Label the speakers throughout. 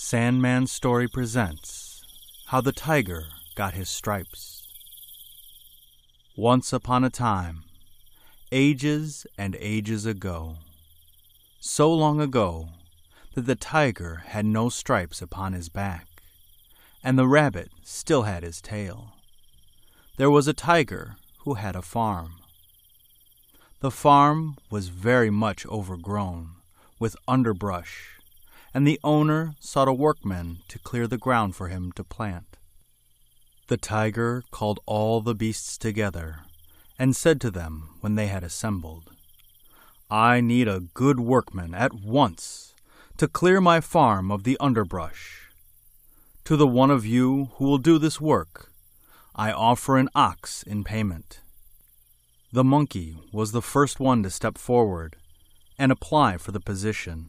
Speaker 1: Sandman Story presents How the Tiger Got His Stripes. Once upon a time, ages and ages ago, so long ago that the tiger had no stripes upon his back, and the rabbit still had his tail, there was a tiger who had a farm. The farm was very much overgrown with underbrush and the owner sought a workman to clear the ground for him to plant. The tiger called all the beasts together and said to them when they had assembled, I need a good workman at once to clear my farm of the underbrush. To the one of you who will do this work, I offer an ox in payment. The monkey was the first one to step forward and apply for the position.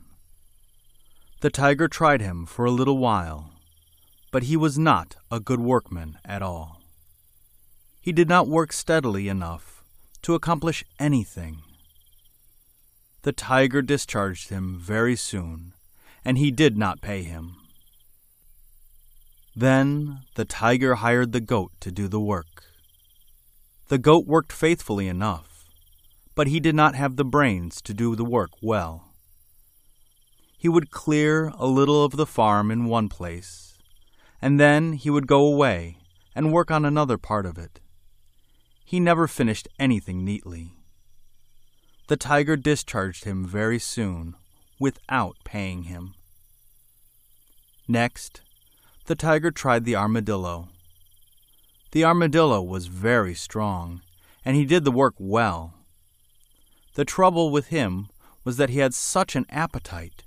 Speaker 1: The tiger tried him for a little while, but he was not a good workman at all. He did not work steadily enough to accomplish anything. The tiger discharged him very soon, and he did not pay him. Then the tiger hired the goat to do the work. The goat worked faithfully enough, but he did not have the brains to do the work well he would clear a little of the farm in one place, and then he would go away and work on another part of it. He never finished anything neatly. The tiger discharged him very soon without paying him. Next, the tiger tried the armadillo. The armadillo was very strong, and he did the work well. The trouble with him was that he had such an appetite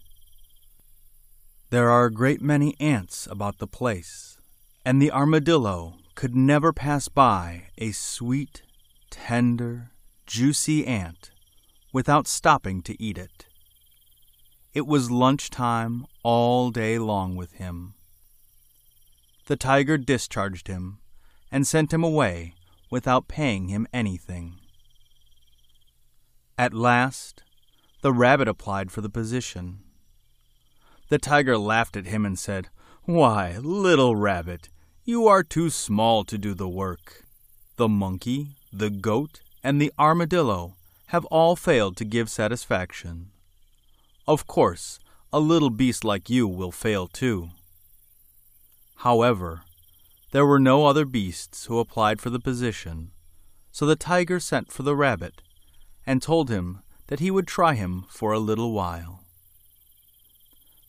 Speaker 1: there are a great many ants about the place, and the armadillo could never pass by a sweet, tender, juicy ant without stopping to eat it. It was lunch time all day long with him. The tiger discharged him and sent him away without paying him anything. At last, the rabbit applied for the position. The tiger laughed at him and said, Why, little rabbit, you are too small to do the work. The monkey, the goat, and the armadillo have all failed to give satisfaction. Of course, a little beast like you will fail too. However, there were no other beasts who applied for the position, so the tiger sent for the rabbit and told him that he would try him for a little while.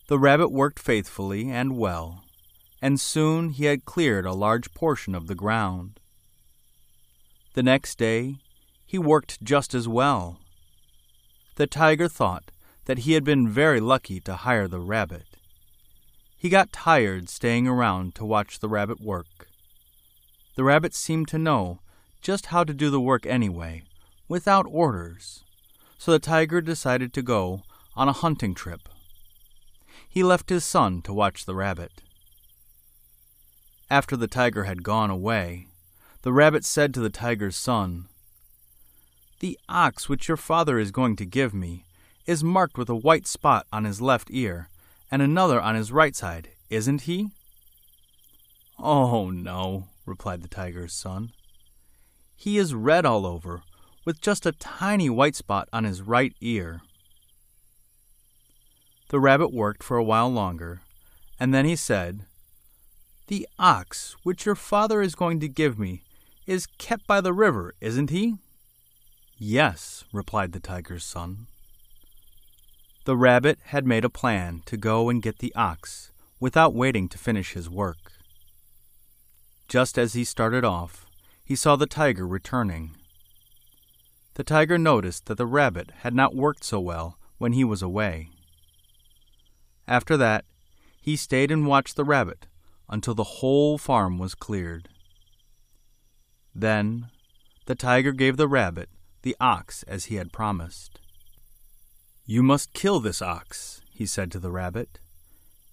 Speaker 1: The rabbit worked faithfully and well, and soon he had cleared a large portion of the ground. The next day he worked just as well. The tiger thought that he had been very lucky to hire the rabbit. He got tired staying around to watch the rabbit work. The rabbit seemed to know just how to do the work anyway, without orders, so the tiger decided to go on a hunting trip he left his son to watch the rabbit. After the tiger had gone away, the rabbit said to the tiger's son, The ox which your father is going to give me is marked with a white spot on his left ear and another on his right side, isn't he? Oh, no, replied the tiger's son. He is red all over, with just a tiny white spot on his right ear. The rabbit worked for a while longer, and then he said, The ox which your father is going to give me is kept by the river, isn't he? Yes, replied the tiger's son. The rabbit had made a plan to go and get the ox without waiting to finish his work. Just as he started off, he saw the tiger returning. The tiger noticed that the rabbit had not worked so well when he was away. After that, he stayed and watched the rabbit until the whole farm was cleared. Then the tiger gave the rabbit the ox as he had promised. You must kill this ox, he said to the rabbit,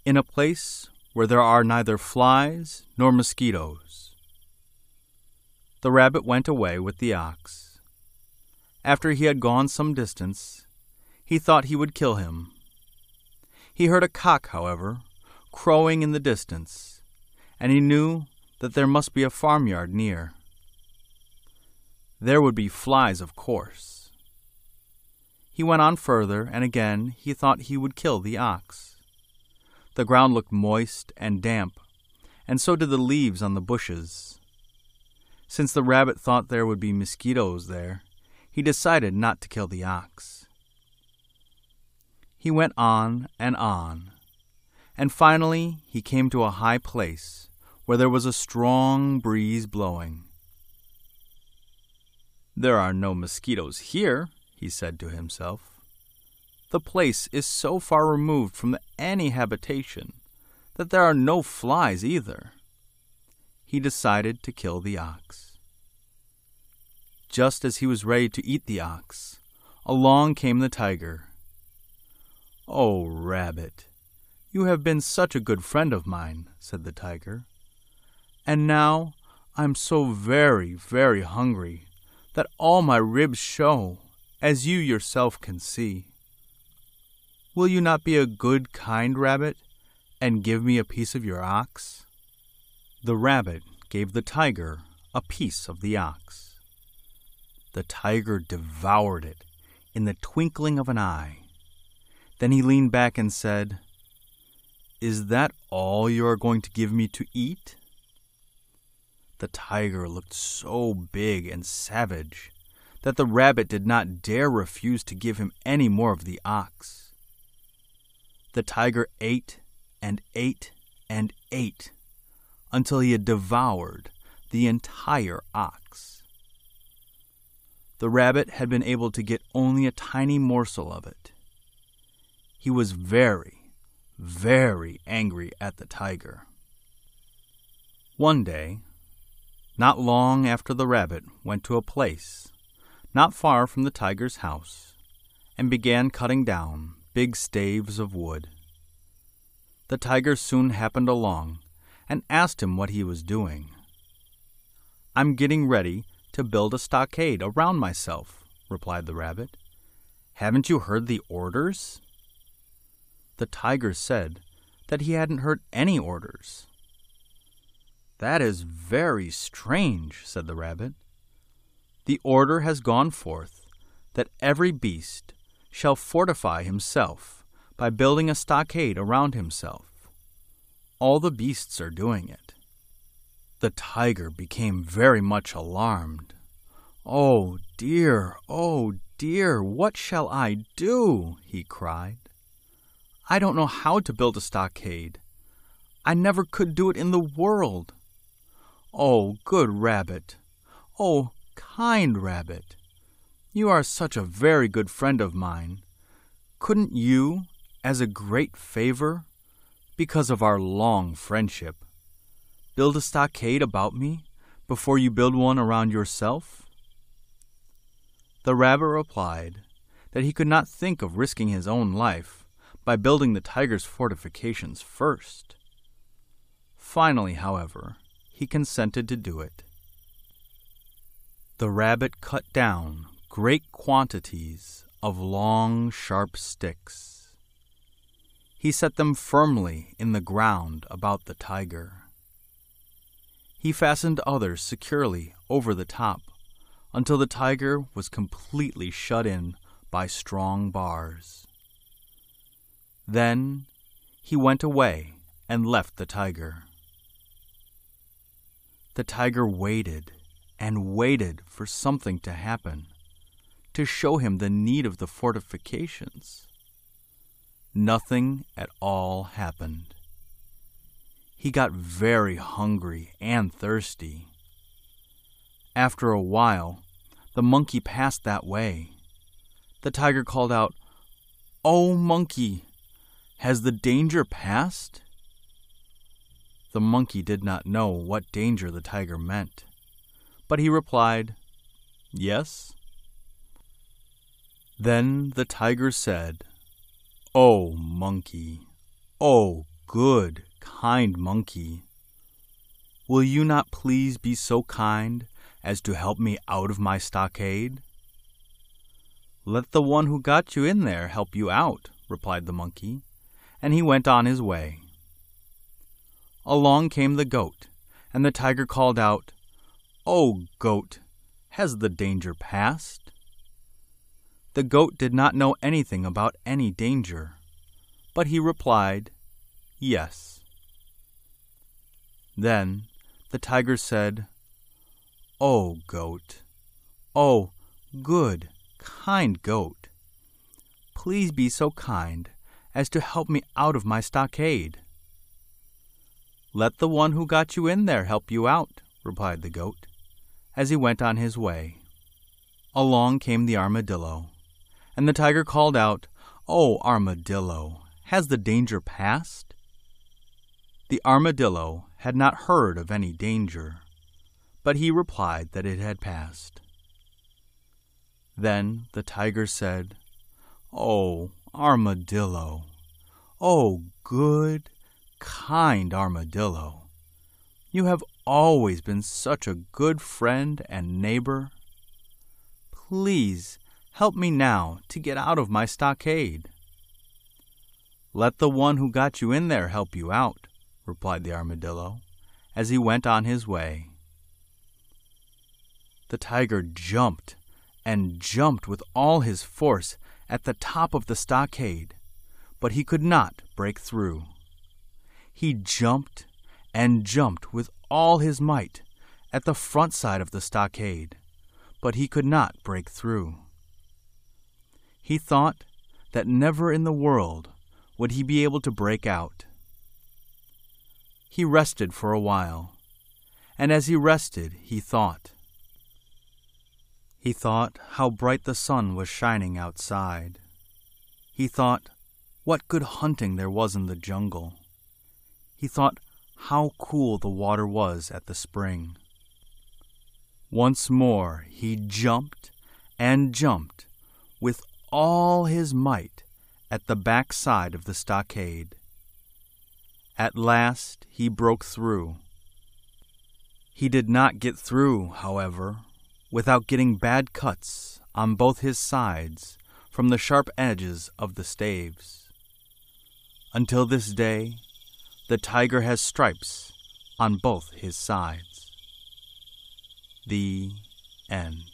Speaker 1: in a place where there are neither flies nor mosquitoes. The rabbit went away with the ox. After he had gone some distance, he thought he would kill him he heard a cock, however, crowing in the distance, and he knew that there must be a farmyard near. There would be flies, of course. He went on further, and again he thought he would kill the ox. The ground looked moist and damp, and so did the leaves on the bushes. Since the rabbit thought there would be mosquitoes there, he decided not to kill the ox. He went on and on, and finally he came to a high place where there was a strong breeze blowing. There are no mosquitoes here, he said to himself. The place is so far removed from any habitation that there are no flies either. He decided to kill the ox. Just as he was ready to eat the ox, along came the tiger. Oh, Rabbit, you have been such a good friend of mine, said the tiger. And now I'm so very, very hungry that all my ribs show as you yourself can see. Will you not be a good, kind rabbit and give me a piece of your ox? The rabbit gave the tiger a piece of the ox. The tiger devoured it in the twinkling of an eye. Then he leaned back and said, Is that all you are going to give me to eat? The tiger looked so big and savage that the rabbit did not dare refuse to give him any more of the ox. The tiger ate and ate and ate until he had devoured the entire ox. The rabbit had been able to get only a tiny morsel of it. He was very, very angry at the tiger. One day, not long after the rabbit went to a place not far from the tiger's house, and began cutting down big staves of wood. The tiger soon happened along and asked him what he was doing. I'm getting ready to build a stockade around myself, replied the rabbit. Haven't you heard the orders? The tiger said that he hadn't heard any orders. That is very strange, said the rabbit the order has gone forth that every beast shall fortify himself by building a stockade around himself. All the beasts are doing it. The tiger became very much alarmed. Oh dear, oh dear, what shall I do? he cried. I don't know how to build a stockade. I never could do it in the world. Oh, good rabbit. Oh, kind rabbit. You are such a very good friend of mine. Couldn't you, as a great favor, because of our long friendship, build a stockade about me before you build one around yourself? The rabbit replied that he could not think of risking his own life by building the tiger's fortifications first. Finally, however, he consented to do it the rabbit cut down great quantities of long, sharp sticks. He set them firmly in the ground about the tiger. He fastened others securely over the top until the tiger was completely shut in by strong bars. Then he went away and left the tiger. The tiger waited and waited for something to happen, to show him the need of the fortifications. Nothing at all happened. He got very hungry and thirsty. After a while, the monkey passed that way. The tiger called out, Oh, monkey, has the danger passed? The monkey did not know what danger the tiger meant. But he replied, Yes. Then the tiger said, Oh, monkey, oh, good, kind monkey, will you not please be so kind as to help me out of my stockade? Let the one who got you in there help you out, replied the monkey, and he went on his way. along came the goat, and the tiger called out, O goat, has the danger passed? The goat did not know anything about any danger, but he replied, Yes. Then the tiger said, O goat, O good, kind goat, please be so kind as to help me out of my stockade. Let the one who got you in there help you out, replied the goat, as he went on his way. Along came the armadillo, and the tiger called out, Oh, armadillo, has the danger passed? The armadillo had not heard of any danger, but he replied that it had passed. Then the tiger said, Oh, armadillo, oh, good, kind armadillo, you have always been such a good friend and neighbor. Please help me now to get out of my stockade. Let the one who got you in there help you out, replied the armadillo, as he went on his way. The tiger jumped and jumped with all his force at the top of the stockade, but he could not break through. He jumped and jumped with all his might at the front side of the stockade, but he could not break through. He thought that never in the world would he be able to break out. He rested for a while, and as he rested, he thought. He thought how bright the sun was shining outside. He thought what good hunting there was in the jungle. He thought how cool the water was at the spring. Once more he jumped and jumped with all his might at the back side of the stockade. At last he broke through. He did not get through, however, without getting bad cuts on both his sides from the sharp edges of the staves. Until this day, the tiger has stripes on both his sides. The end.